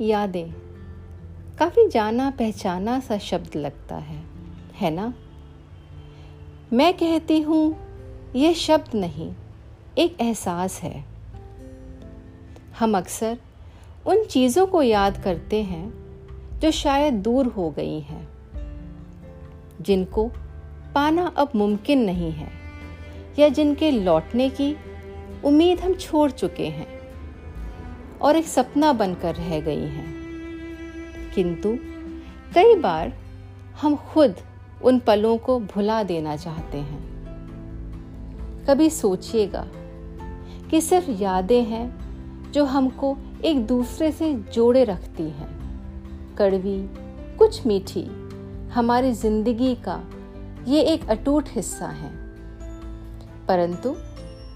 यादें। काफ़ी जाना पहचाना सा शब्द लगता है है ना? मैं कहती हूँ यह शब्द नहीं, एक एहसास है। हम अक्सर उन चीज़ों को याद करते हैं, जो शायद दूर हो गई हैं, जिनको पाना अब मुमकिन नहीं है, या जिनके लौटने की उम्मीद हम छोड़ चुके हैं। और एक सपना बनकर रह गई हैं। किंतु कई बार हम खुद उन पलों को भुला देना चाहते हैं। कभी सोचिएगा कि सिर्फ़ यादें हैं जो हमको एक दूसरे से जोड़े रखती हैं। कड़वी, कुछ मीठी, हमारी ज़िंदगी का ये एक अटूट हिस्सा है। परंतु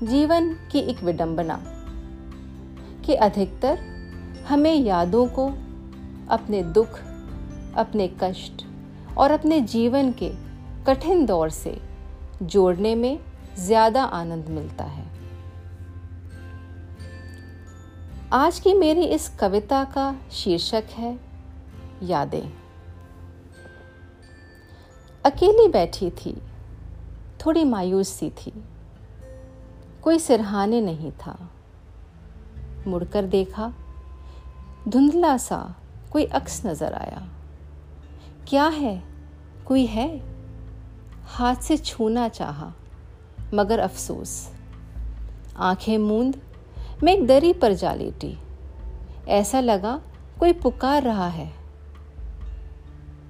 जीवन की एक विडंबना। कि अधिकतर हमें यादों को, अपने दुख, अपने कष्ट और अपने जीवन के कठिन दौर से जोड़ने में ज़्यादा आनंद मिलता है। आज की मेरी इस कविता का शीर्षक है यादें। अकेली बैठी थी, थोड़ी मायूस सी थी, कोई सिरहाने नहीं था। मुड़कर देखा। धुंधला सा कोई अक्स नज़र आया। क्या है? कोई है? हाथ से छूना चाहा, मगर अफसोस। आँखें मूंद, मैं एक दरी पर जा लेटी। ऐसा लगा कोई पुकार रहा है।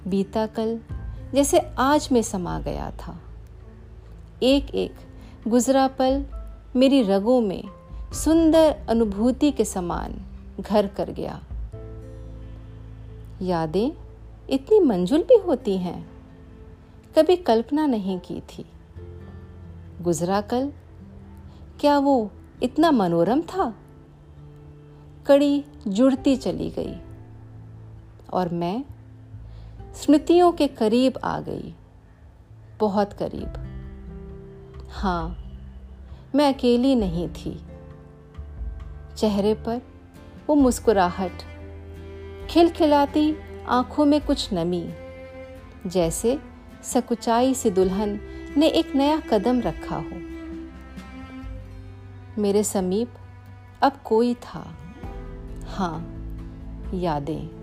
बीता कल जैसे आज में समा गया था। एक एक गुजरा पल मेरी रगों में सुंदर अनुभूति के समान घर कर गया। यादें इतनी मंजुल भी होती हैं, कभी कल्पना नहीं की थी। गुजरा कल, क्या वो इतना मनोरम था? कड़ी जुड़ती चली गई और मैं स्मृतियों के करीब आ गई, बहुत करीब। हाँ मैं अकेली नहीं थी। चेहरे पर वो मुस्कुराहट, खिलखिलाती आँखों में कुछ नमी, जैसे सकुचाई से दुल्हन ने एक नया कदम रखा हो। मेरे समीप अब कोई था। हाँ यादें।